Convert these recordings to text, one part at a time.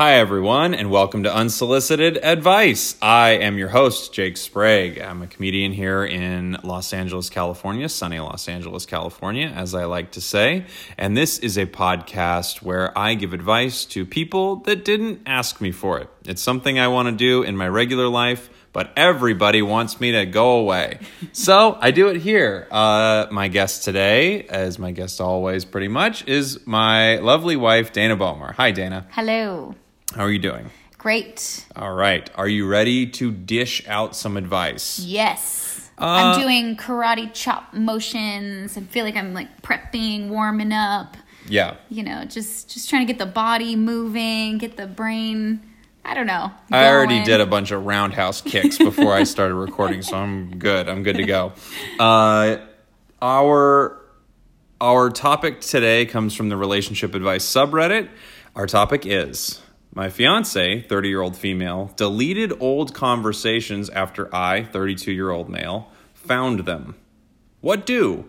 Hi, everyone, and welcome to Unsolicited Advice. I am your host, Jake Sprague. I'm a comedian here in Los Angeles, California, sunny Los Angeles, California, as I like to say. And this is a podcast where I give advice to people that didn't ask me for it. It's something I want to do in my regular life but everybody wants me to go away. so I do it here. Uh, my guest today, as my guest always pretty much, is my lovely wife, Dana Bomer. Hi, Dana. Hello. How are you doing? Great. All right. Are you ready to dish out some advice? Yes. Uh, I'm doing karate chop motions. I feel like I'm like prepping, warming up. Yeah. You know, just just trying to get the body moving, get the brain. I don't know. I already did a bunch of roundhouse kicks before I started recording, so I'm good. I'm good to go. Uh, our our topic today comes from the relationship advice subreddit. Our topic is my fiance, 30 year old female, deleted old conversations after I, 32 year old male, found them. What do?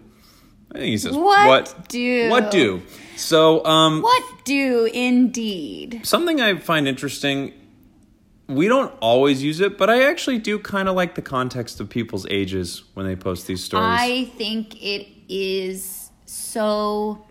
I think he says What do? What do? So, um, What do indeed? something I find interesting. We don't always use it, but I actually do kind of like the context of people's ages when they post these stories. I think it is so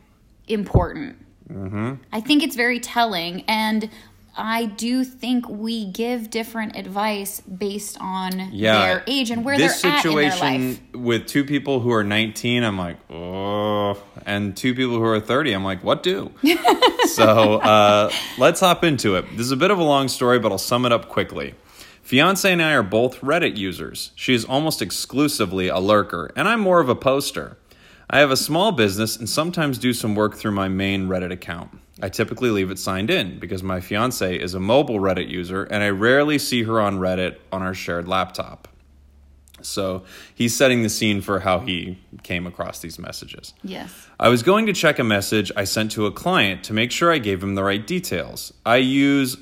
important. Mm-hmm. I think it's very telling, and I do think we give different advice based on yeah, their age and where this they're at in their situation life. with two people who are 19, I'm like, oh, and two people who are 30, I'm like, what do? so uh, let's hop into it. This is a bit of a long story, but I'll sum it up quickly. Fiance and I are both Reddit users. She is almost exclusively a lurker, and I'm more of a poster. I have a small business and sometimes do some work through my main Reddit account. I typically leave it signed in because my fiance is a mobile Reddit user and I rarely see her on Reddit on our shared laptop. So he's setting the scene for how he came across these messages. Yes. I was going to check a message I sent to a client to make sure I gave him the right details. I use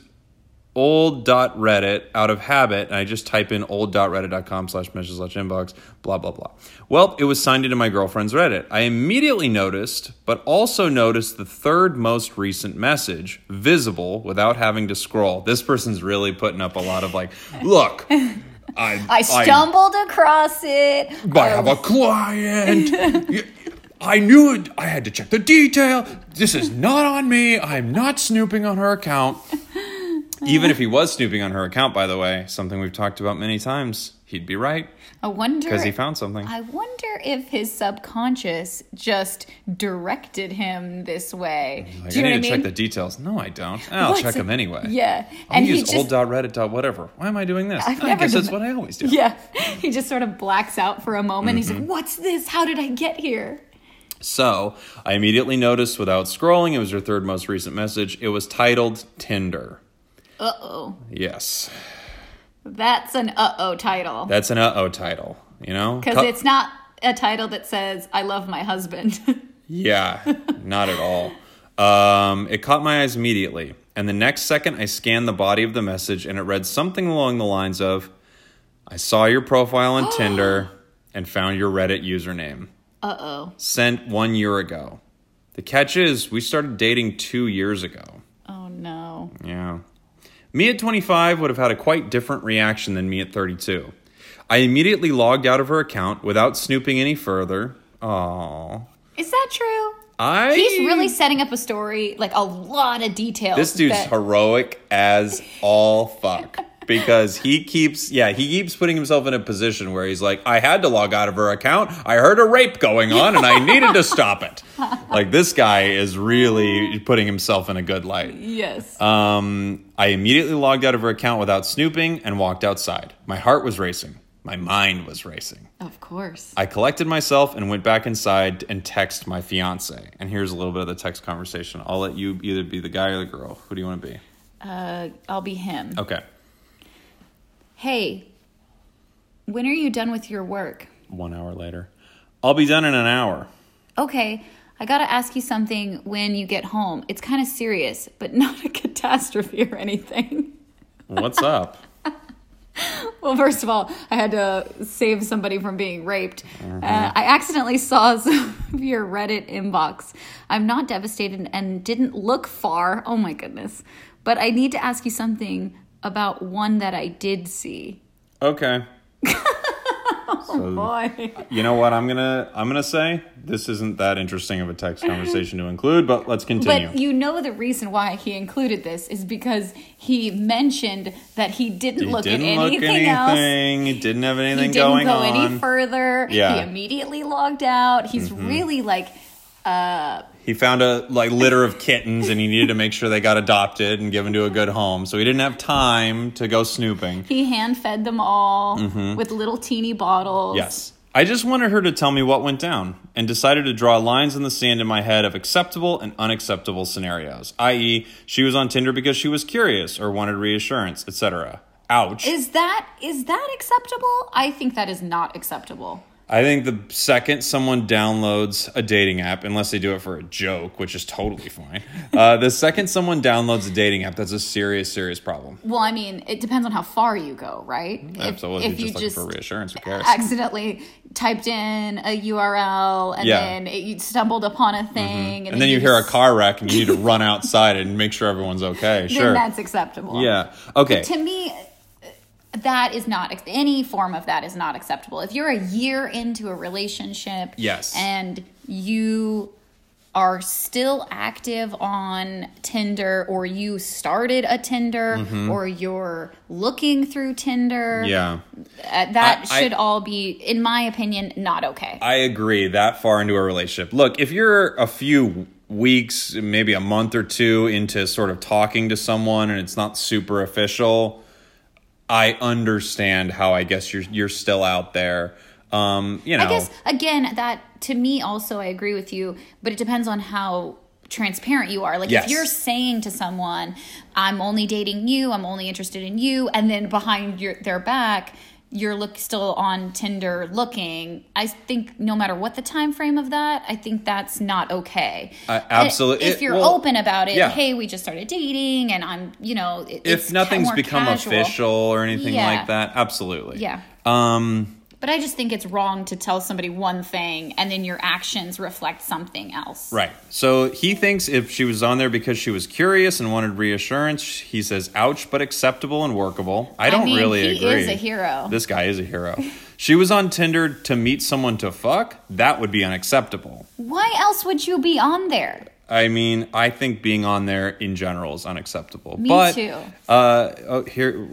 old.reddit out of habit and I just type in old.reddit.com slash message slash inbox, blah, blah, blah. Well, it was signed into my girlfriend's Reddit. I immediately noticed, but also noticed the third most recent message visible without having to scroll. This person's really putting up a lot of like, look, I, I stumbled across it. I have a client. I knew it. I had to check the detail. This is not on me. I'm not snooping on her account. Even if he was snooping on her account, by the way, something we've talked about many times, he'd be right I wonder. because he found something. I wonder if his subconscious just directed him this way. Like, Do you I need to mean? check the details. No, I don't. I'll What's check it- them anyway. Yeah, I'll and he use just old.reddit. whatever. Why am I doing this? I've I guess that's what I always do. yeah, he just sort of blacks out for a moment. He's Mm-hmm. like, "What's this? How did I get here?" So I immediately noticed without scrolling, it was her third most recent message. It was titled Tinder. Uh oh, Yes. that's an uh oh title That's an uh oh title, you know? because Cu- it's not a title that says "I love my husband." Yeah, not at all. Um, it caught my eyes immediately, and the next second I scanned the body of the message, and it read something along the lines of I saw your profile on Tinder and found your Reddit username. uh oh. Sent one year ago. The catch is, we started dating two years ago. Oh no. Yeah. Me at 25 would have had a quite different reaction than me at 32. I immediately logged out of her account without snooping any further. Aww. Is that true? I He's really setting up a story, like a lot of details. This dude's that- heroic as all fuck. Because he keeps, yeah, he keeps putting himself in a position where he's like, I had to log out of her account. I heard a rape going on and I needed to stop it. Like, this guy is really putting himself in a good light. Yes. Um, I immediately logged out of her account without snooping and walked outside. My heart was racing. My mind was racing. of course. I collected myself and went back inside and text my fiance. And here's a little bit of the text conversation. I'll let you either be the guy or the girl. Who do you want to be? Uh, I'll be him. Okay. Hey, when are you done with your work? One hour later. I'll be done in an hour. Okay, I gotta ask you something when you get home. It's kind of serious, but not a catastrophe or anything. What's up? Well, first of all, I had to save somebody from being raped. Uh, I accidentally saw some of your Reddit inbox. I'm not devastated and didn't look far. Oh my goodness. but I need to ask you something about one that I did see. Okay. So, Boy. you know what I'm gonna I'm gonna say? This isn't that interesting of a text conversation to include, but let's continue. But you know the reason why he included this is because he mentioned that he didn't he look didn't at look anything else. He didn't have anything He anything didn't going go on. any further. Yeah. He immediately logged out. He's Mm-hmm. really like uh He found a like litter of kittens and he needed to make sure they got adopted and given to a good home. So he didn't have time to go snooping. he hand fed them all with little teeny bottles. Mm-hmm. Yes. I just wanted her to tell me what went down and decided to draw lines in the sand in my head of acceptable and unacceptable scenarios, i.e., she was on Tinder because she was curious or wanted reassurance, etc. Ouch. Is that is that acceptable? I think that is not acceptable. I think the second someone downloads a dating app, unless they do it for a joke, which is totally fine, uh, the second someone downloads a dating app, that's a serious, serious problem. Well, I mean, it depends on how far you go, right? If, Absolutely. if just you looking just for reassurance, who cares? accidentally typed in a URL and Yeah. then it, you stumbled upon a thing, and then you hear a car wreck and you need to run outside and make sure everyone's okay. then Sure. that's acceptable. Yeah. Okay. To me, that is not any form of that is not acceptable. If you're a year into a relationship, Yes. and you are still active on Tinder, or you started a Tinder, or you're looking through Tinder, Mm-hmm. Yeah. uh, that I- I- should all be, in my opinion, not okay. I agree that far into a relationship. Look, if you're a few weeks, maybe a month or two into sort of talking to someone and it's not super official, I understand how I guess you're you're still out there. Um, you know, I guess again, that to me also I agree with you, but it depends on how transparent you are. Like Yes. if you're saying to someone, "I'm only dating you. I'm only interested in you," and then behind your their back you're look still on Tinder looking. I think no matter what the time frame of that, I think that's not okay. Uh, absolute- If you're well, open about it, yeah. hey, we just started dating, and I'm, you know, it- if nothing's become casual. official or anything Yeah. like that, absolutely. Yeah. Um, But I just think it's wrong to tell somebody one thing and then your actions reflect something else. Right. So he thinks if she was on there because she was curious and wanted reassurance, he says, ouch, but acceptable and workable. I don't mean, really he agree. is a hero. This guy is a hero. she was on Tinder to meet someone to fuck. That would be unacceptable. Why else would you be on there? I mean, I think being on there in general is unacceptable. Me but, too. Uh, oh, here,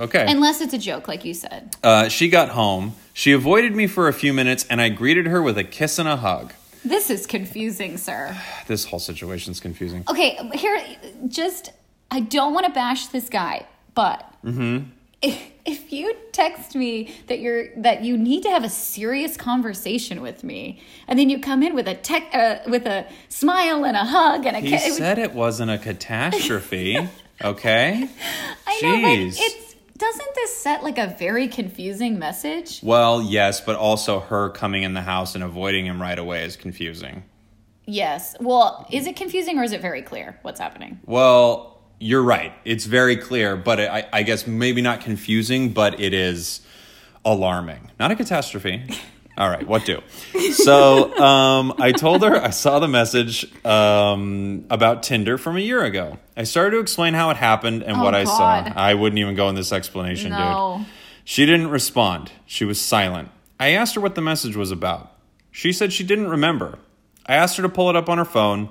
okay. Unless it's a joke, like you said. uh, she got home. She avoided me for a few minutes, and I greeted her with a kiss and a hug. This is confusing, sir. This whole situation's confusing. Okay, here, just, I don't want to bash this guy, but Mm-hmm. if, if you text me that you're that you need to have a serious conversation with me, and then you come in with a tech uh, with a smile and a hug and a He kiss, said it wasn't a catastrophe. Okay. I know, but Jeez. it's doesn't this set like a very confusing message? Well, yes, but also her coming in the house and avoiding him right away is confusing. Yes. Well, is it confusing or is it very clear what's happening? Well, you're right. It's very clear, but it, I, I guess maybe not confusing, but it is alarming. Not a catastrophe. All right, what do? So um, I told her I saw the message um, about Tinder from a year ago. I started to explain how it happened and Oh, what I God. saw. I wouldn't even go in this explanation, No. dude. She didn't respond. She was silent. I asked her what the message was about. She said she didn't remember. I asked her to pull it up on her phone.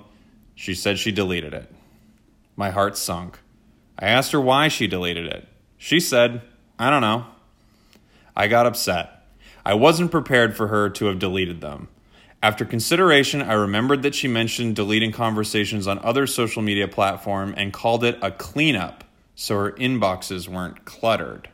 She said she deleted it. My heart sunk. I asked her why she deleted it. She said, I don't know. I got upset. I wasn't prepared for her to have deleted them. After consideration, I remembered that she mentioned deleting conversations on other social media platform and called it a cleanup so her inboxes weren't cluttered.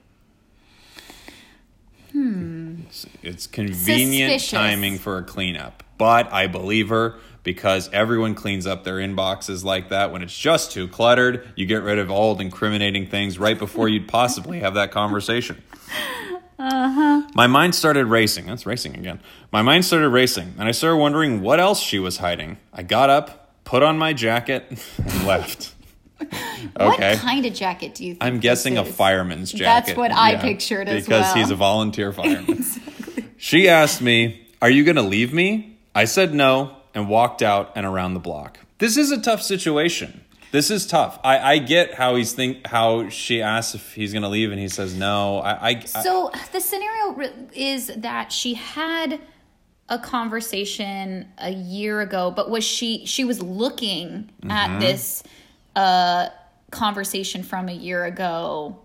Hmm. It's, it's convenient Suspicious. timing for a cleanup, but I believe her because everyone cleans up their inboxes like that when it's just too cluttered. You get rid of old incriminating things right before you'd possibly have that conversation. Uh-huh. My mind started racing. That's racing again. My mind started racing, and I started wondering what else she was hiding. I got up, put on my jacket, and left. Okay. What kind of jacket do you think? I'm guessing a fireman's That's what I pictured as because well. he's a volunteer fireman. She asked me, Are you going to leave me? I said no and walked out and around the block. This is a tough situation. This is tough. I, I get how he's think how she asks if he's gonna leave and he says no. I, I So the scenario is that she had a conversation a year ago, but was she she was looking Mm-hmm. at this uh conversation from a year ago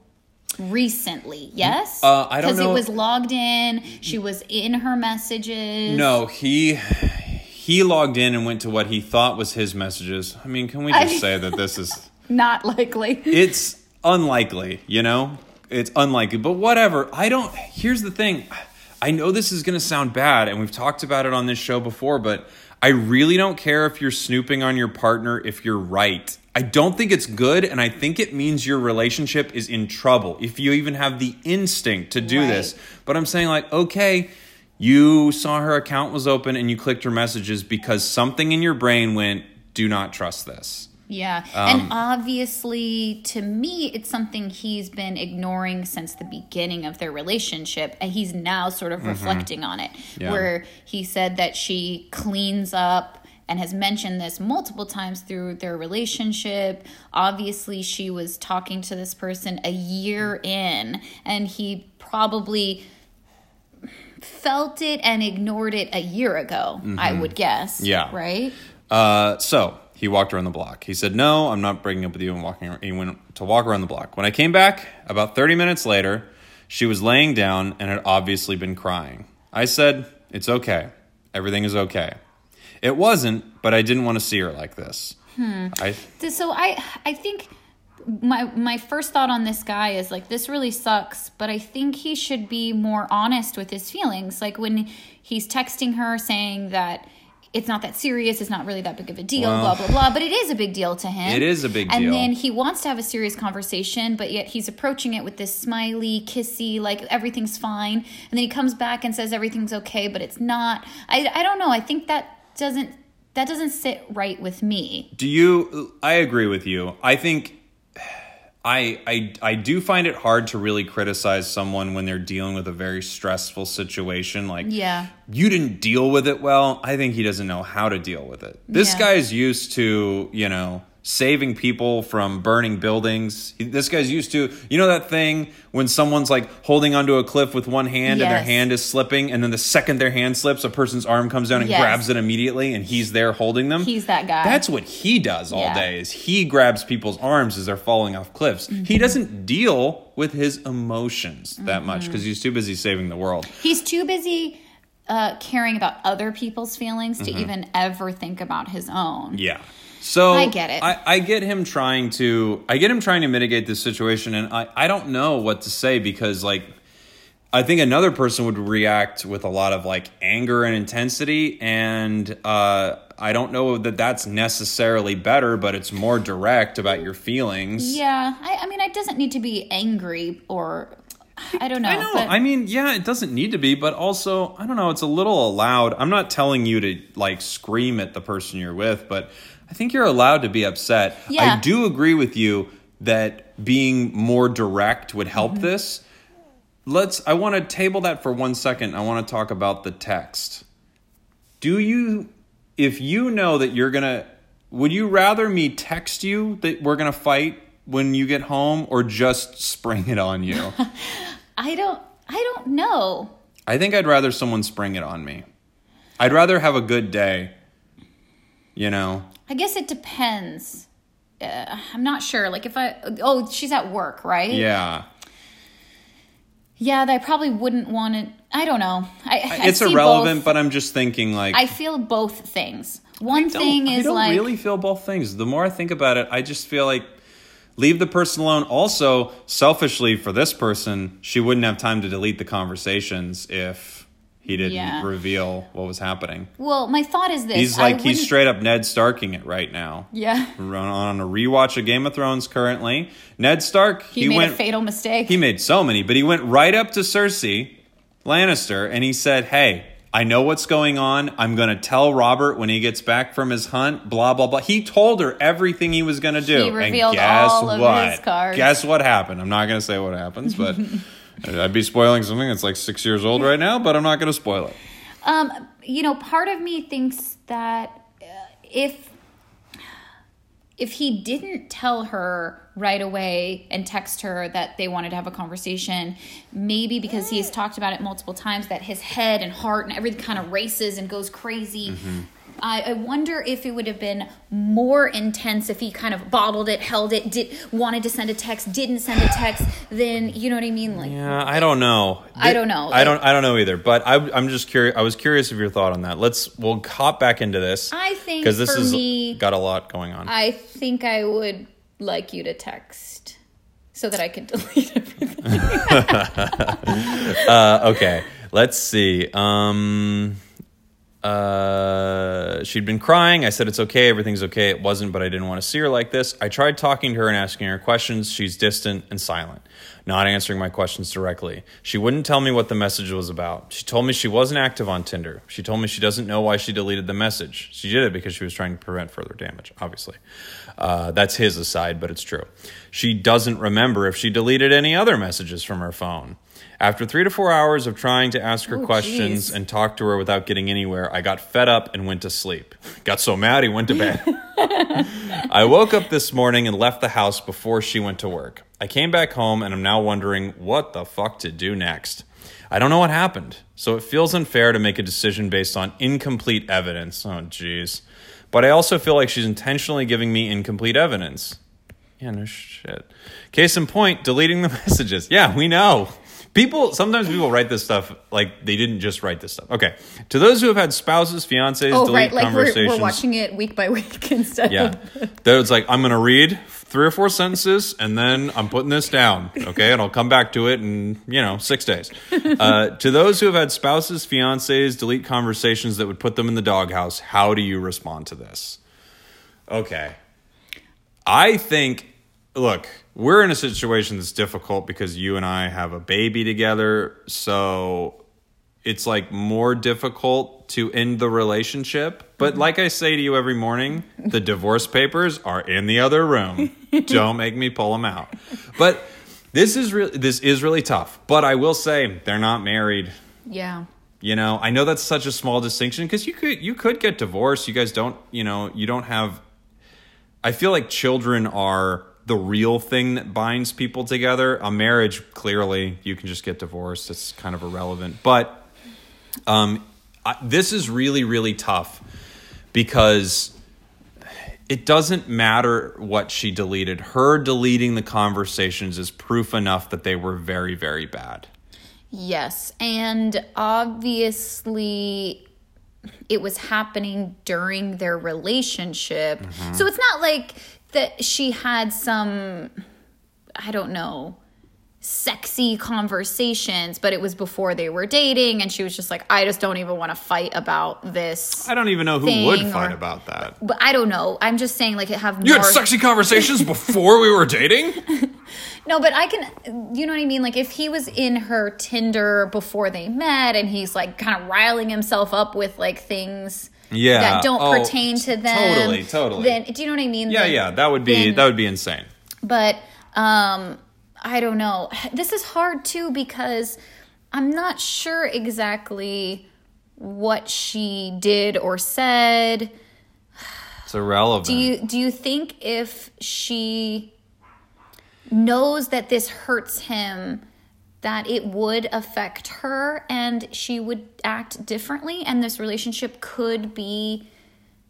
recently? Yes? Uh, I don't Because it was logged in, she was in her messages. no he he logged in and went to what he thought was his messages. I mean, can we just I- say that this is Not likely. it's unlikely, you know? It's unlikely, but whatever. I don't. Here's the thing. I know this is going to sound bad, and we've talked about it on this show before, but I really don't care if you're snooping on your partner if you're right. I don't think it's good, and I think it means your relationship is in trouble if you even have the instinct to do Right. this. But I'm saying, like, okay, you saw her account was open and you clicked her messages because something in your brain went, do not trust this. Yeah. Um, and obviously, to me, it's something he's been ignoring since the beginning of their relationship. And he's now sort of reflecting on it, Mm-hmm. Yeah. where he said that she cleans up and has mentioned this multiple times through their relationship. Obviously, she was talking to this person a year in, and he probably felt it and ignored it a year ago, I would guess. Mm-hmm. Yeah. Right? Uh, so he walked around the block. He said, "No, I'm not breaking up with you." And walking, around, he went to walk around the block. When I came back about 30 minutes later, she was laying down and had obviously been crying. I said, "It's okay. Everything is okay." It wasn't, but I didn't want to see her like this. I so i i think my my first thought on this guy is like this really sucks but i think he should be more honest with his feelings like when he's texting her saying that it's not that serious it's not really that big of a deal Well- blah blah blah but it is a big deal to him It is a big and deal. then he wants to have a serious conversation but yet he's approaching it with this smiley kissy like everything's fine and then he comes back and says everything's okay but it's not i i don't know i think that doesn't that doesn't sit right with me Do you? I agree with you. I think I I I do find it hard to really criticize someone when they're dealing with a very stressful situation. Like, Yeah. you didn't deal with it well. I think he doesn't know how to deal with it. This Yeah. guy is used to, you know. Saving people from burning buildings. This guy's used to, you know, that thing when someone's like holding onto a cliff with one hand and their hand is slipping, and then the second their hand slips, a person's arm comes down and Yes. grabs it immediately, and he's there holding them. He's that guy. That's what he does all Yeah. day is he grabs people's arms as they're falling off cliffs. Mm-hmm. He doesn't deal with his emotions that much Mm-hmm. because he's too busy saving the world. He's too busy uh, caring about other people's feelings to even ever think about his own. Mm-hmm. Yeah. So I get it. I, I get him trying to I get him trying to mitigate this situation and I, I don't know what to say because like I think another person would react with a lot of like anger and intensity and uh I don't know that that's necessarily better, but it's more direct about your feelings. Yeah, I, I mean, it doesn't need to be angry or I don't know. I know. But I mean, yeah, it doesn't need to be, but also, I don't know, it's a little allowed. I'm not telling you to like scream at the person you're with, but I think you're allowed to be upset. Yeah. I do agree with you that being more direct would help Mm-hmm. this. Let's I want to table that for 1 second. I want to talk about the text. Do you if you know that you're going to would you rather me text you that we're going to fight when you get home or just spring it on you? I don't. I don't know. I think I'd rather someone spring it on me. I'd rather have a good day. You know? I guess it depends. Uh, I'm not sure. Like if I oh she's at work, right? Yeah. Yeah, I probably wouldn't want it. I don't know. I, I it's see irrelevant, both- but I'm just thinking like I feel both things. One I thing I is don't like really feel both things. The more I think about it, I just feel like leave the person alone. Also, selfishly for this person, she wouldn't have time to delete the conversations if he didn't Yeah. reveal what was happening. Well, my thought is this. He's like he's straight up Ned Starking it right now. Yeah. On a rewatch of Game of Thrones currently. Ned Stark, He, he, made went a fatal mistake. He made so many, but he went right up to Cersei Lannister and he said, Hey, I know what's going on. I'm going to tell Robert when he gets back from his hunt, blah, blah, blah. He told her everything he was going to do. He revealed and guess all of what? his cards. Guess what happened? I'm not going to say what happens, but I'd be spoiling something that's like six years old right now, but I'm not going to spoil it. Um, you know, part of me thinks that uh, if if he didn't tell her right away and text her that they wanted to have a conversation, maybe because he's talked about it multiple times that his head and heart and everything kind of races and goes crazy. Mm-hmm. I, I wonder if it would have been more intense if he kind of bottled it, held it, did wanted to send a text, didn't send a text. Then you know what I mean, like Yeah, I don't know. I don't know. I don't. I don't know either. But I, I'm just curious. I was curious of your thought on that. Let's. We'll hop back into this. I think because this me- got a lot going on. I think I would like you to text so that I could delete everything. Uh, okay, let's see. Um, uh, she'd been crying. I said it's okay, everything's okay. It wasn't, but I didn't want to see her like this. I tried talking to her and asking her questions. She's distant and silent, not answering my questions directly. She wouldn't tell me what the message was about. She told me she wasn't active on Tinder. She told me she doesn't know why she deleted the message. She did it because she was trying to prevent further damage, obviously. Uh, that's his aside, but it's true. She doesn't remember if she deleted any other messages from her phone. After three to four hours of trying to ask her Oh, questions geez. and talk to her without getting anywhere, I got fed up and went to sleep. Got so mad he went to bed. I woke up this morning and left the house before she went to work. I came back home and I'm now wondering what the fuck to do next. I don't know what happened, so it feels unfair to make a decision based on incomplete evidence. Oh, jeez. But I also feel like she's intentionally giving me incomplete evidence. Yeah, no shit. Case in point, deleting the messages. Yeah, we know. People sometimes people write this stuff like they didn't just write this stuff. Okay. To those who have had spouses, fiancés, oh, delete right. Like we're, conversations. we're watching it week by week instead Yeah. That was like, I'm going to read three or four sentences and then I'm putting this down. Okay. And I'll come back to it in, you know, six days. Uh, to those who have had spouses, fiancés, delete conversations that would put them in the doghouse, how do you respond to this? Okay. I think, look, we're in a situation that's difficult because you and I have a baby together. So it's like more difficult to end the relationship. But mm-hmm. like I say to you every morning, the divorce papers are in the other room. Don't make me pull them out. But this is really this is really tough. But I will say they're not married. Yeah. You know, I know that's such a small distinction because you could you could get divorced. You guys don't, you know, you don't have. I feel like children are the real thing that binds people together. A marriage, clearly, you can just get divorced. It's kind of irrelevant. But um, I, this is really really tough because it doesn't matter what she deleted. Her deleting the conversations is proof enough that they were very very bad. Yes. And obviously, it was happening during their relationship. Mm-hmm. So it's not like that she had some, I don't know, sexy conversations, but it was before they were dating. And she was just like, I just don't even want to fight about this. I don't even know who would fight or- about that. But I don't know. I'm just saying, like, it have You more. had sexy conversations before we were dating? No, but I can, you know what I mean? Like, if he was in her Tinder before they met and he's like kind of riling himself up with like things Yeah. that don't Oh, pertain to them. totally, totally. Then, do you know what I mean? Yeah, Then- yeah, that would be then- that would be insane. But, um, I don't know. This is hard too because I'm not sure exactly what she did or said. It's irrelevant. Do you do you think if she knows that this hurts him that it would affect her and she would act differently and this relationship could be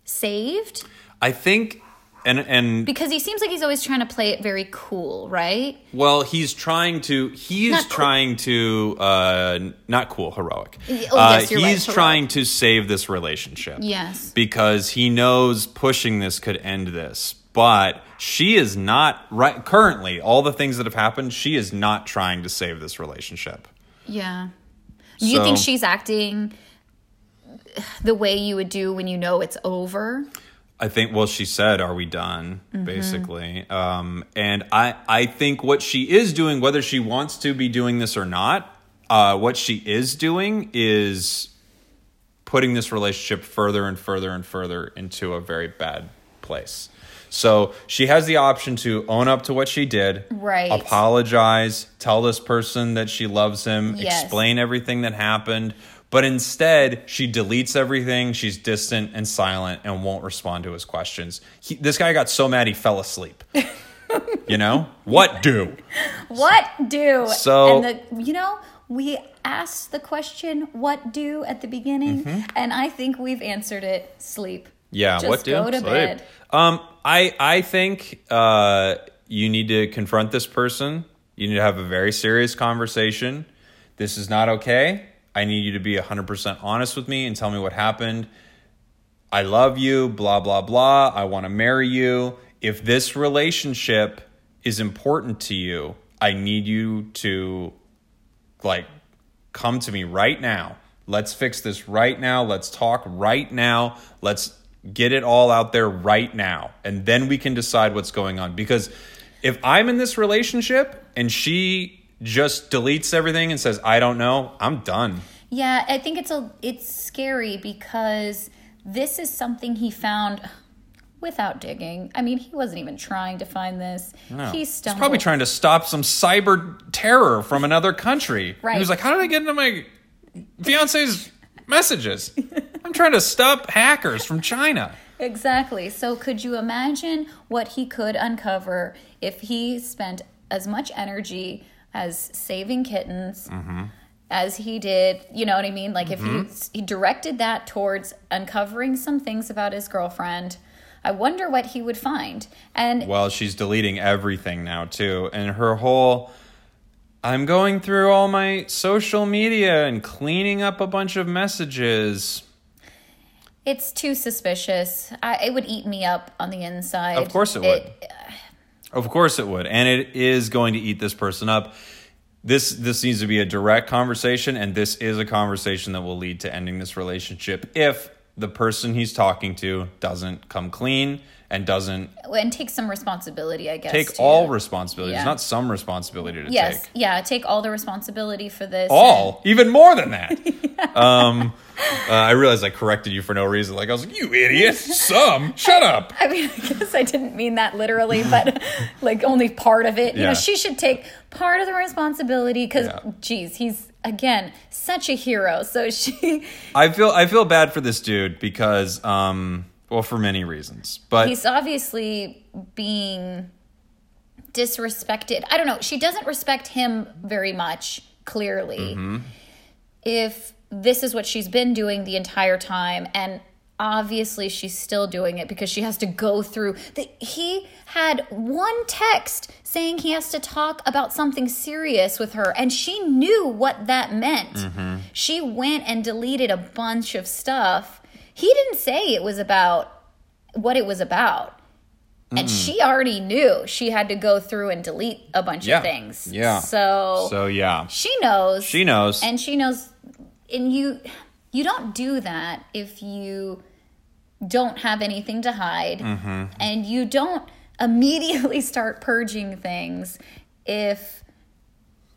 saved? I think and and Because he seems like he's always trying to play it very cool, right? well, he's trying to he's Not cool. trying to uh not cool, heroic. Oh, uh, yes, you're right, he's heroic. trying to save this relationship. Yes. Because he knows pushing this could end this. But she is not right currently all the things that have happened, she is not trying to save this relationship. Yeah. Do you think she's acting the way you would do when you know it's over? I think well she said are we done Mm-hmm. basically um, and I I think what she is doing whether she wants to be doing this or not uh, what she is doing is putting this relationship further and further and further into a very bad place so she has the option to own up to what she did Right. apologize tell this person that she loves him Yes. explain everything that happened But instead, she deletes everything. She's distant and silent and won't respond to his questions. He, this guy got so mad he fell asleep. you know? What do? What do? So- and the you know we asked the question what do at the beginning, mm-hmm. and I think we've answered it. Sleep. Yeah, Just what do? go to Sleep. bed. Um, I I think uh, you need to confront this person. You need to have a very serious conversation. This is not okay. I need you to be 100% honest with me and tell me what happened. I love you, blah, blah, blah. I want to marry you. If this relationship is important to you, I need you to like come to me right now. Let's fix this right now. Let's talk right now. Let's get it all out there right now. And then we can decide what's going on. Because if I'm in this relationship and she just deletes everything and says, I don't know, I'm done. Yeah, I think it's a it's scary because this is something he found without digging. I mean, he wasn't even trying to find this. No. He He's probably trying to stop some cyber terror from another country. Right. He was like, How did I get into my fiance's messages? I'm trying to stop hackers from China. Exactly. So could you imagine what he could uncover if he spent as much energy as saving kittens Mm-hmm. as he did, you know what I mean? Like if he he directed that towards uncovering some things about his girlfriend, I wonder what he would find. And Well, she's deleting everything now too, and her whole I'm going through all my social media and cleaning up a bunch of messages. It's too suspicious. I, it would eat me up on the inside. Of course it would. Of course it would, and it is going to eat this person up. This this needs to be a direct conversation, and this is a conversation that will lead to ending this relationship if the person he's talking to doesn't come clean and doesn't and take some responsibility, I guess. take all responsibility. Yeah. It's not some responsibility to Yes, take. yeah, take all the responsibility for this. All, even more than that. Um, uh, I realized I corrected you for no reason. Like I was like, "You idiot!" Some, shut up. I mean, I guess I didn't mean that literally, but like only part of it. You Yeah. know, she should take part of the responsibility because, Yeah. geez, he's again such a hero. So she, I feel I feel bad for this dude because, um, well, for many reasons, but he's obviously being disrespected. I don't know. She doesn't respect him very much, clearly. Mm-hmm. If this is what she's been doing the entire time, and obviously she's still doing it because she has to go through the he had one text saying he has to talk about something serious with her and she knew what that meant Mm-hmm. she went and deleted a bunch of stuff he didn't say it was about what it was about and she already knew she had to go through and delete a bunch Yeah. of things Yeah. so, so yeah, she knows she knows. and she knows and you you don't do that if you don't have anything to hide Mm-hmm. and you don't immediately start purging things if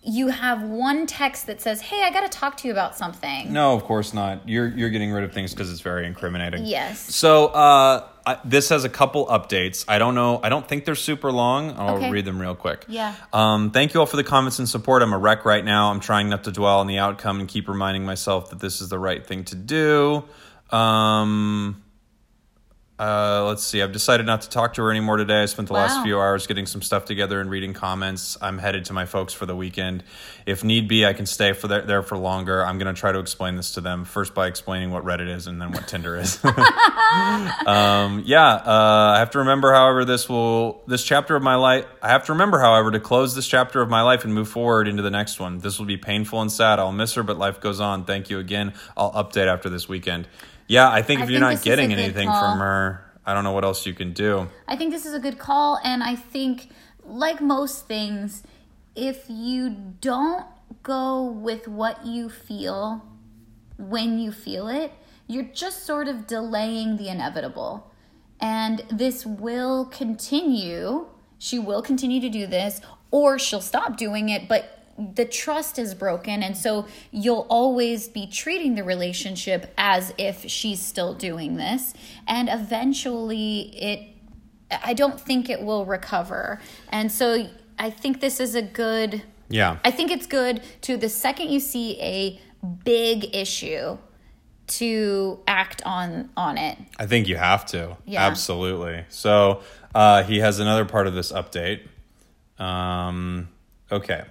you have one text that says hey i got to talk to you about something no, of course not. You're you're getting rid of things because it's very incriminating. yes So uh, I, this has a couple updates. I don't know. I don't think they're super long. I'll Okay. read them real quick. Yeah. Um, thank you all for the comments and support. I'm a wreck right now. I'm trying not to dwell on the outcome and keep reminding myself that this is the right thing to do. Um, uh, let's see. I've decided not to talk to her anymore today. I spent the last few hours getting some stuff together and reading comments. I'm headed to my folks for the weekend. If need be, I can stay for there, there for longer. I'm going to try to explain this to them first by explaining what Reddit is and then what Tinder is. um, yeah, uh, I have to remember, however, this will this chapter of my life. I have to remember, however, to close this chapter of my life and move forward into the next one. This will be painful and sad. I'll miss her, but life goes on. Thank you again. I'll update after this weekend. Yeah, I think I if you're think not this is a getting anything call. from her, I don't know what else you can do. I think this is a good call, and I think, like most things, if you don't go with what you feel when you feel it, you're just sort of delaying the inevitable. And this will continue. She will continue to do this, or she'll stop doing it, but the trust is broken. And so you'll always be treating the relationship as if she's still doing this. And eventually, it, I don't think it will recover. And so I think this is a good. Yeah. I think it's good to the second you see a big issue to act on on it. I think you have to. Yeah. Absolutely. So uh, he has another part of this update. Um, okay.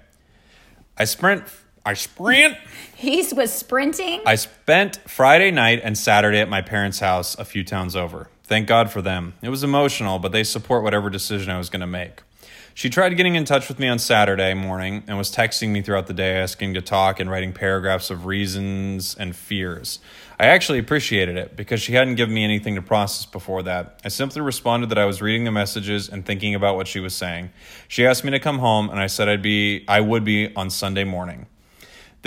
I sprint. I sprint. He was sprinting. I spent Friday night and Saturday at my parents' house a few towns over. Thank God for them. It was emotional, but they support whatever decision I was going to make. She tried getting in touch with me on Saturday morning and was texting me throughout the day asking to talk and writing paragraphs of reasons and fears. I actually appreciated it because she hadn't given me anything to process before that. I simply responded that I was reading the messages and thinking about what she was saying. She asked me to come home and I said I'd be I would be on Sunday morning.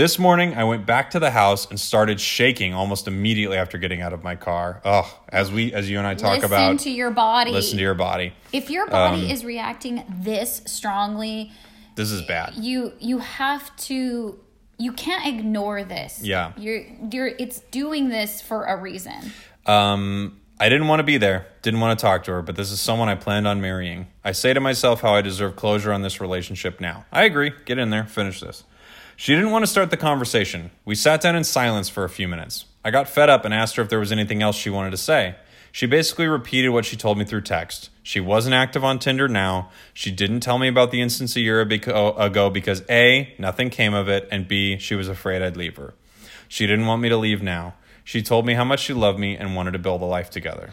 This morning, I went back to the house and started shaking almost immediately after getting out of my car. Oh, as we, as you and I talk listen about, to your body. listen to your body. if your body Um, is reacting this strongly, This is bad. you you have to you can't ignore this. Yeah. You're you're it's doing this for a reason. Um, I didn't want to be there, didn't want to talk to her, but this is someone I planned on marrying. I say to myself how I deserve closure on this relationship now. I agree. Get in there, finish this. She didn't want to start the conversation. We sat down in silence for a few minutes. I got fed up and asked her if there was anything else she wanted to say. She basically repeated what she told me through text. She wasn't active on Tinder now. She didn't tell me about the instance a year ago because A, nothing came of it, and B, she was afraid I'd leave her. She didn't want me to leave now. She told me how much she loved me and wanted to build a life together.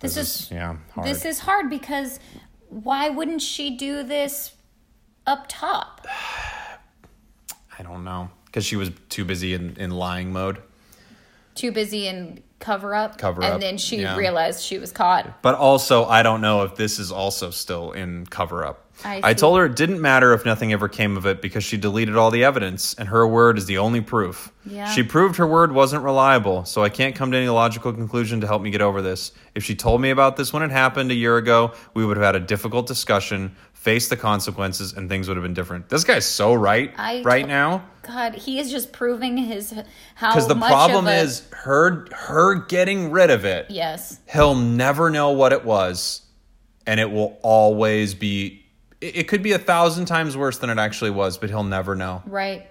This, is, yeah, hard. this is hard because why wouldn't she do this up top? I don't know because she was too busy in, in lying mode. Too busy in cover up. Cover and up, then she yeah. realized she was caught. But also, I don't know if this is also still in cover up. I I told her it didn't matter if nothing ever came of it because she deleted all the evidence and her word is the only proof. Yeah. She proved her word wasn't reliable, so I can't come to any logical conclusion to help me get over this. If she told me about this when it happened a year ago, we would have had a difficult discussion, faced the consequences, and things would have been different. This guy's so right I right now. God, he is just proving his how Because the problem a- is her her getting rid of it yes. he'll never know what it was and it will always be it it could be a thousand times worse than it actually was but he'll never know Right.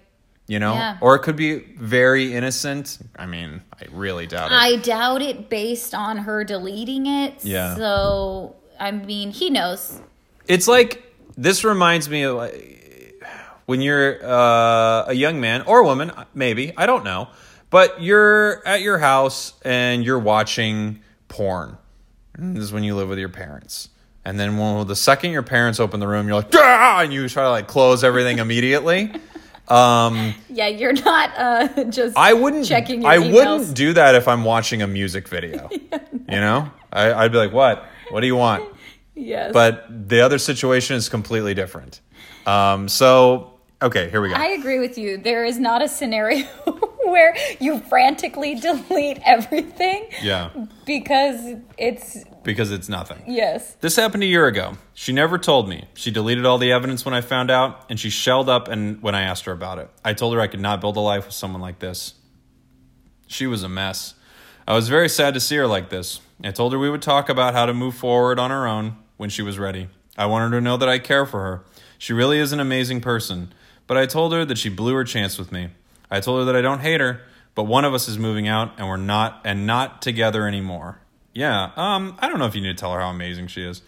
you know Yeah. or it could be very innocent i mean i really doubt it I doubt it based on her deleting it. Yeah. So I mean, he knows. It's like this reminds me of like, when you're uh, a young man or woman maybe i don't know but you're at your house and you're watching porn. This is when you live with your parents. And then when the second your parents open the room you're like ah! and you try to like close everything immediately. Um Yeah, you're not uh, just. i wouldn't checking your i emails. wouldn't do that if i'm watching a music video. You know? I, i'd be like what? What do you want Yes. but the other situation is completely different. Um, so, okay, here we go. I agree with you. There is not a scenario where you frantically delete everything yeah, because it's because it's nothing. yes. This happened a year ago. She never told me. She deleted all the evidence when I found out, and she shelled up and when I asked her about it. I told her I could not build a life with someone like this. She was a mess. I was very sad to see her like this. I told her we would talk about how to move forward on our own when she was ready. I wanted her to know that I care for her. She really is an amazing person. But I told her that she blew her chance with me. I told her that I don't hate her, but one of us is moving out and we're not and not together anymore. Yeah, um, I don't know if you need to tell her how amazing she is.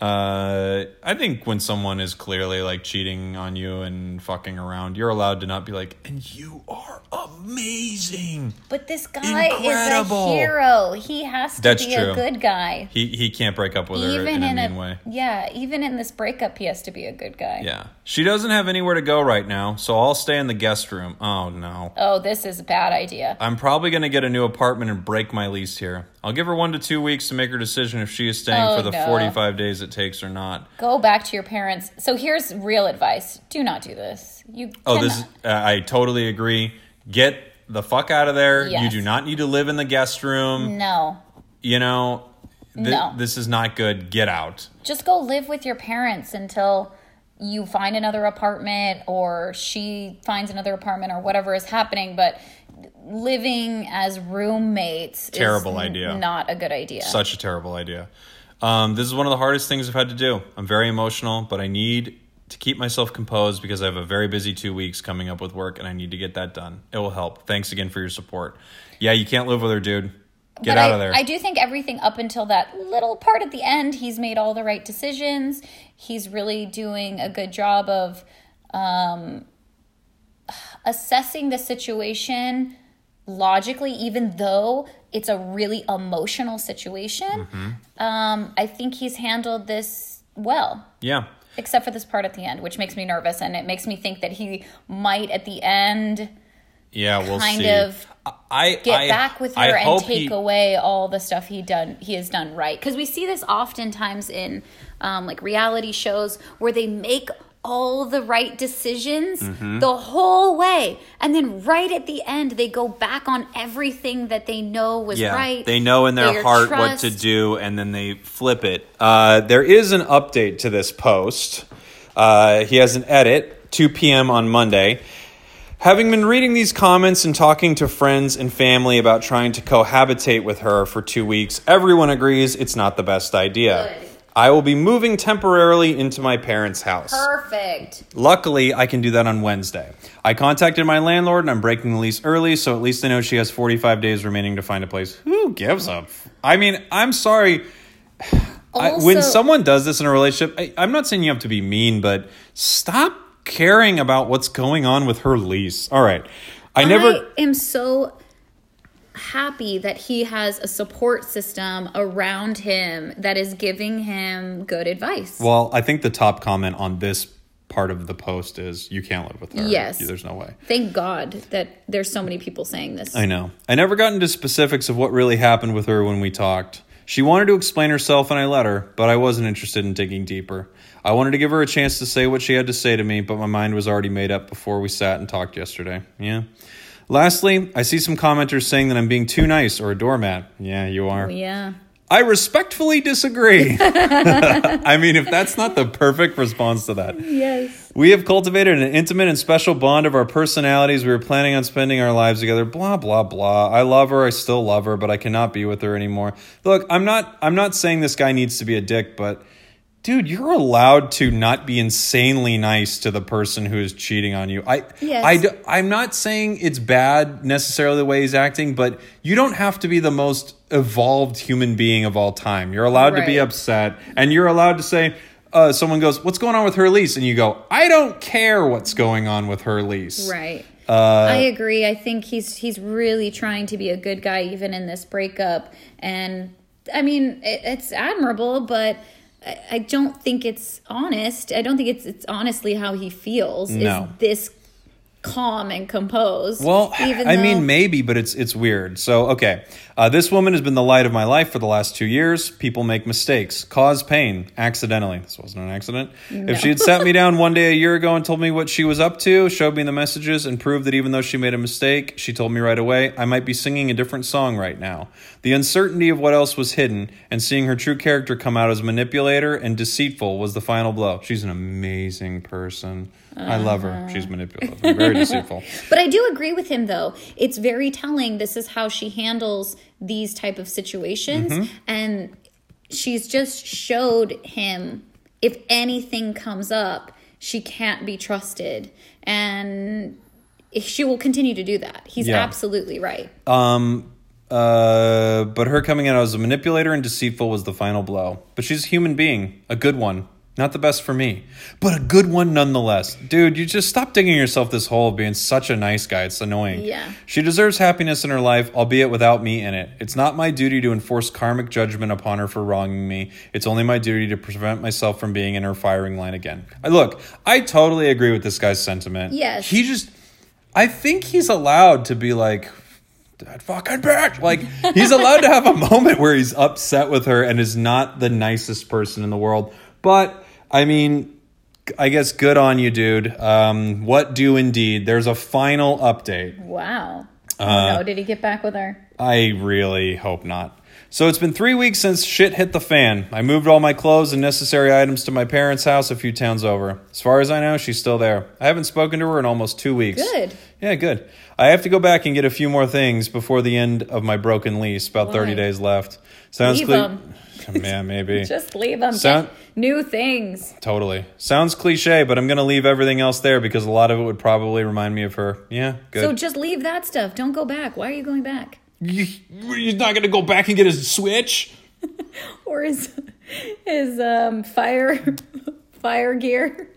Uh, I think when someone is clearly like cheating on you and fucking around, you're allowed to not be like, and you are amazing. But this guy Incredible. is a hero. He has to That's be true. a good guy. He he can't break up with her Even in a in mean a way. yeah, even in this breakup, he has to be a good guy. Yeah, she doesn't have anywhere to go right now, so I'll stay in the guest room. Oh no. Oh, this is a bad idea. I'm probably going to get a new apartment and break my lease here. I'll give her one to two weeks to make her decision if she is staying Oh, for the no. 45 days it takes or not. Go back to your parents. So here's real advice: Do not do this. You Oh, this cannot- is, uh, I totally agree. Get the fuck out of there. You do not need to live in the guest room. no. You know, th- No. this is not good. Get out. just go live with your parents until you find another apartment or she finds another apartment or whatever is happening but living as roommates Terrible idea. not a good idea Such a terrible idea. Um, this is one of the hardest things I've had to do. I'm very emotional, but I need to keep myself composed because I have a very busy two weeks coming up with work and I need to get that done. It will help. Thanks again for your support. Yeah, you can't live with her, dude. Get But out I, of there. I do think everything up until that little part at the end, he's made all the right decisions. He's really doing a good job of um, assessing the situation logically, even though it's a really emotional situation. Mm-hmm. Um, I think he's handled this well. yeah. Except for this part at the end, which makes me nervous, and it makes me think that he might, at the end, Yeah, we'll kind see. of I get I- back with her I and take he- away all the stuff he done he has done right because we see this oftentimes in um, like reality shows where they make all the right decisions Mm-hmm. the whole way and then right at the end they go back on everything that they know was Yeah, right they know in their Their heart what to do, and then they flip it. Uh, there is an update to this post. Uh, he has an edit, 2 p.m. on Monday. Having been reading these comments and talking to friends and family about trying to cohabitate with her for two weeks, everyone agrees it's not the best idea. Good. I will be moving temporarily into my parents' house. perfect Luckily, I can do that on Wednesday. I contacted my landlord and I'm breaking the lease early, so at least I know she has 45 days remaining to find a place. Who gives a? F- I mean, I'm sorry. I, when someone does this in a relationship, I, I'm not saying you have to be mean, but stop caring about what's going on with her lease. All right. I never. I am so happy that he has a support system around him that is giving him good advice. well, I think the top comment on this part of the post is you can't live with her. Yes. There's no way. Thank God that there's so many people saying this. I know. I never got into specifics of what really happened with her when we talked. She wanted to explain herself and I let her, but I wasn't interested in digging deeper. I wanted to give her a chance to say what she had to say to me, but my mind was already made up before we sat and talked yesterday. Yeah. Lastly, I see some commenters saying that I'm being too nice or a doormat. Yeah, you are. Oh, yeah. I respectfully disagree. I mean, if that's not the perfect response to that. Yes. We have cultivated an intimate and special bond of our personalities. We were planning on spending our lives together. Blah blah blah. I love her. I still love her, but I cannot be with her anymore. Look, I'm not. I'm not saying this guy needs to be a dick, but dude, you're allowed to not be insanely nice to the person who is cheating on you. I. Yes. I, I'm not saying it's bad necessarily the way he's acting, but you don't have to be the most evolved human being of all time. You're allowed to be upset, and you're allowed to say uh, someone goes, "What's going on with her lease?" and you go, "I don't care what's going on with her lease." Right. Uh, I agree. I think he's he's really trying to be a good guy even in this breakup and I mean it, it's admirable but I, I don't think it's honest. I don't think it's it's honestly how he feels No. is this calm and composed. Well, even I though- mean, maybe, but it's it's weird. So, okay, uh, this woman has been the light of my life for the last two years. People make mistakes, cause pain accidentally. This wasn't an accident. If she had sat me down one day a year ago and told me what she was up to, showed me the messages, and proved that even though she made a mistake, she told me right away, I might be singing a different song right now. The uncertainty of what else was hidden and seeing her true character come out as manipulator and deceitful was the final blow. She's an amazing person. I love her. She's manipulative, and very deceitful. But I do agree with him though. It's very telling this is how she handles these type of situations Mm-hmm. and she's just showed him if anything comes up, she can't be trusted and she will continue to do that. He's Yeah. absolutely right. Um, uh, but her coming out as a manipulator and deceitful was the final blow. But she's a human being, a good one. Not the best for me, but a good one nonetheless. Dude, you just stop digging yourself this hole of being such a nice guy. It's annoying. Yeah. She deserves happiness in her life, albeit without me in it. It's not my duty to enforce karmic judgment upon her for wronging me. It's only my duty to prevent myself from being in her firing line again. I look, I totally agree with this guy's sentiment. Yes. He just I think he's allowed to be like that fucking bitch. Like he's allowed to have a moment where he's upset with her and is not the nicest person in the world. But I mean, I guess good on you, dude. Um, what do indeed? There's a final update. Wow. Uh, oh no, did he get back with her? I really hope not. So it's been three weeks since shit hit the fan. I moved all my clothes and necessary items to my parents' house a few towns over. As far as I know, she's still there. I haven't spoken to her in almost two weeks. Good. Yeah, good. I have to go back and get a few more things before the end of my broken lease. About thirty days left. Sounds Leave clear. 'em. Man, maybe. Just leave them. Sound- new things. Totally. Sounds cliche, but I'm going to leave everything else there because a lot of it would probably remind me of her. Yeah, good. So just leave that stuff. Don't go back. Why are you going back? You- You're not going to go back and get his Switch? Or his his um fire fire gear.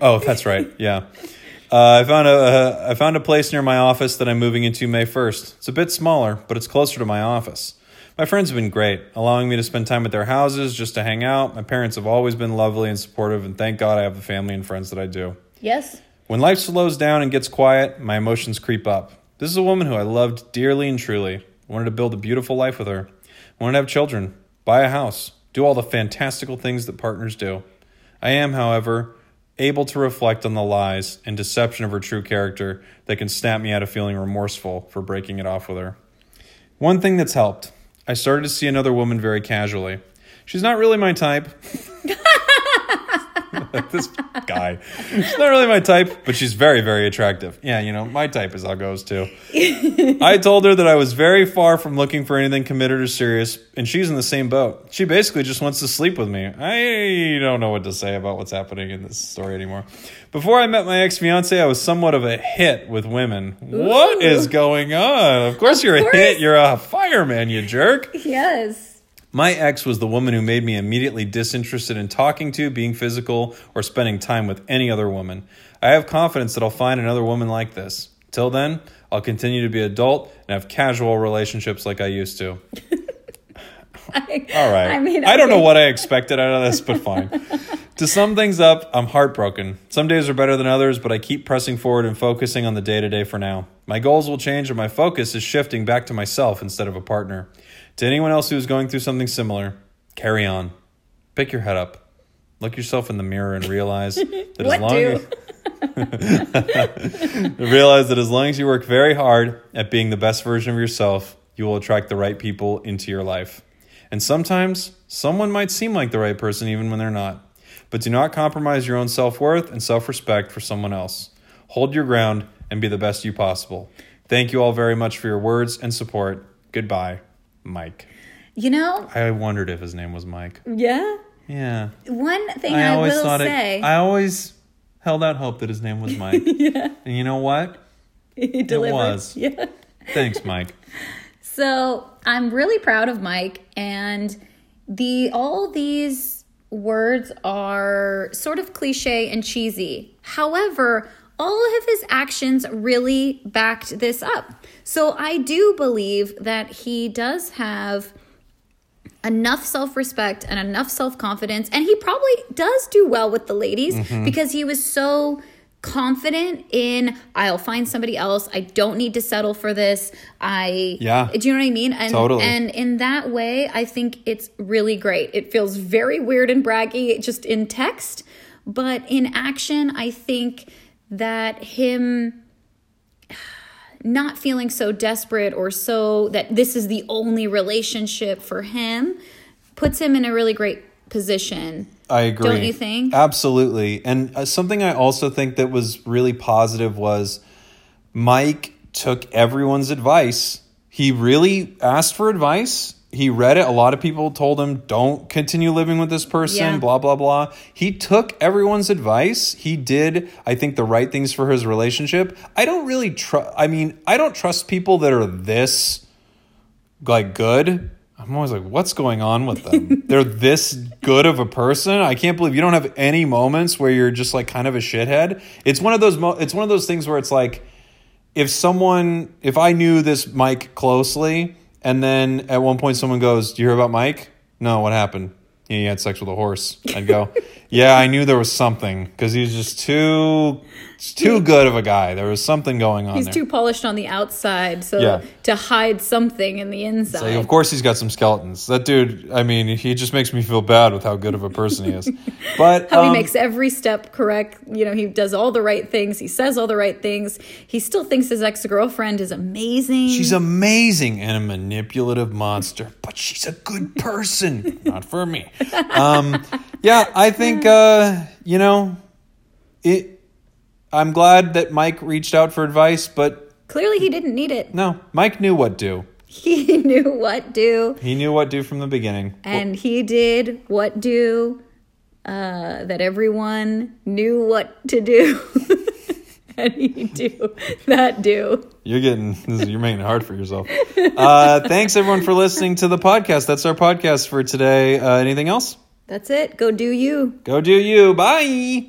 Oh, that's right. Yeah. Uh, I found a uh, I found a place near my office that I'm moving into May 1st. It's a bit smaller, but it's closer to my office. My friends have been great, allowing me to spend time at their houses just to hang out. My parents have always been lovely and supportive, and thank God I have the family and friends that I do. Yes. When life slows down and gets quiet, my emotions creep up. This is a woman who I loved dearly and truly. I wanted to build a beautiful life with her. I wanted to have children, buy a house, do all the fantastical things that partners do. I am, however, able to reflect on the lies and deception of her true character that can snap me out of feeling remorseful for breaking it off with her. One thing that's helped I started to see another woman very casually. She's not really my type. this guy. She's not really my type, but she's very, very attractive. Yeah, you know, my type is how it goes too. I told her that I was very far from looking for anything committed or serious, and she's in the same boat. She basically just wants to sleep with me. I don't know what to say about what's happening in this story anymore. Before I met my ex fiance, I was somewhat of a hit with women. What Ooh. is going on? Of course, Of you're course. a hit. You're a fireman, you jerk. Yes. My ex was the woman who made me immediately disinterested in talking to, being physical, or spending time with any other woman. I have confidence that I'll find another woman like this. Till then, I'll continue to be adult and have casual relationships like I used to. I, All right. I mean, I don't know what I expected out of this, but fine. to sum things up, I'm heartbroken. Some days are better than others, but I keep pressing forward and focusing on the day to day for now. My goals will change, and my focus is shifting back to myself instead of a partner. To anyone else who is going through something similar, carry on. Pick your head up. Look yourself in the mirror and realize that as long as realize that as long as you work very hard at being the best version of yourself, you will attract the right people into your life. And sometimes someone might seem like the right person even when they're not. But do not compromise your own self worth and self respect for someone else. Hold your ground and be the best you possible. Thank you all very much for your words and support. Goodbye, Mike. You know, I wondered if his name was Mike. yeah. Yeah. One thing I, will say, it. I always held out hope that his name was Mike. yeah, And you know what? It was. Yeah. Thanks, Mike. So I'm really proud of Mike, and the all these words are sort of cliche and cheesy. However, all of his actions really backed this up. So I do believe that he does have enough self-respect and enough self-confidence and he probably does do well with the ladies mm-hmm. because he was so confident in I'll find somebody else. I don't need to settle for this. I Yeah. Do you know what I mean? And Totally. and in that way, I think it's really great. It feels very weird and braggy just in text, but in action, I think that him not feeling so desperate or so that this is the only relationship for him puts him in a really great position. I agree. Don't you think? Absolutely. And uh, something I also think that was really positive was Mike took everyone's advice. He really asked for advice. He read it. A lot of people told him, don't continue living with this person, Yeah. blah, blah, blah. He took everyone's advice. He did, I think, the right things for his relationship. I don't really trust, I mean, I don't trust people that are this like good. I'm always like, what's going on with them? They're this good of a person. I can't believe you don't have any moments where you're just like kind of a shithead. It's one of those. Mo- it's one of those things where it's like, if someone, if I knew this Mike closely, and then at one point someone goes, "Do you hear about Mike?" No, what happened? He had sex with a horse. I'd go, "Yeah, I knew there was something because he's just too, too good of a guy. There was something going on He's there." too polished on the outside, so Yeah. to hide something in the inside. So, of course, he's got some skeletons. That dude, I mean, he just makes me feel bad with how good of a person he is. But how he um, makes every step correct. You know, he does all the right things. He says all the right things. He still thinks his ex girlfriend is amazing. she's amazing and a manipulative monster, but she's a good person. Not for me. Um, yeah, I think uh, you know it. I'm glad that Mike reached out for advice, but Clearly, he didn't need it. no, Mike knew what do. he knew what do, He knew what do from the beginning. and he did what do uh, that everyone knew what to do. and he do that do. You're getting this is, you're making it hard for yourself. Uh, thanks everyone for listening to the podcast. That's our podcast for today. Uh, anything else? That's it. Go do you. Go do you. Bye.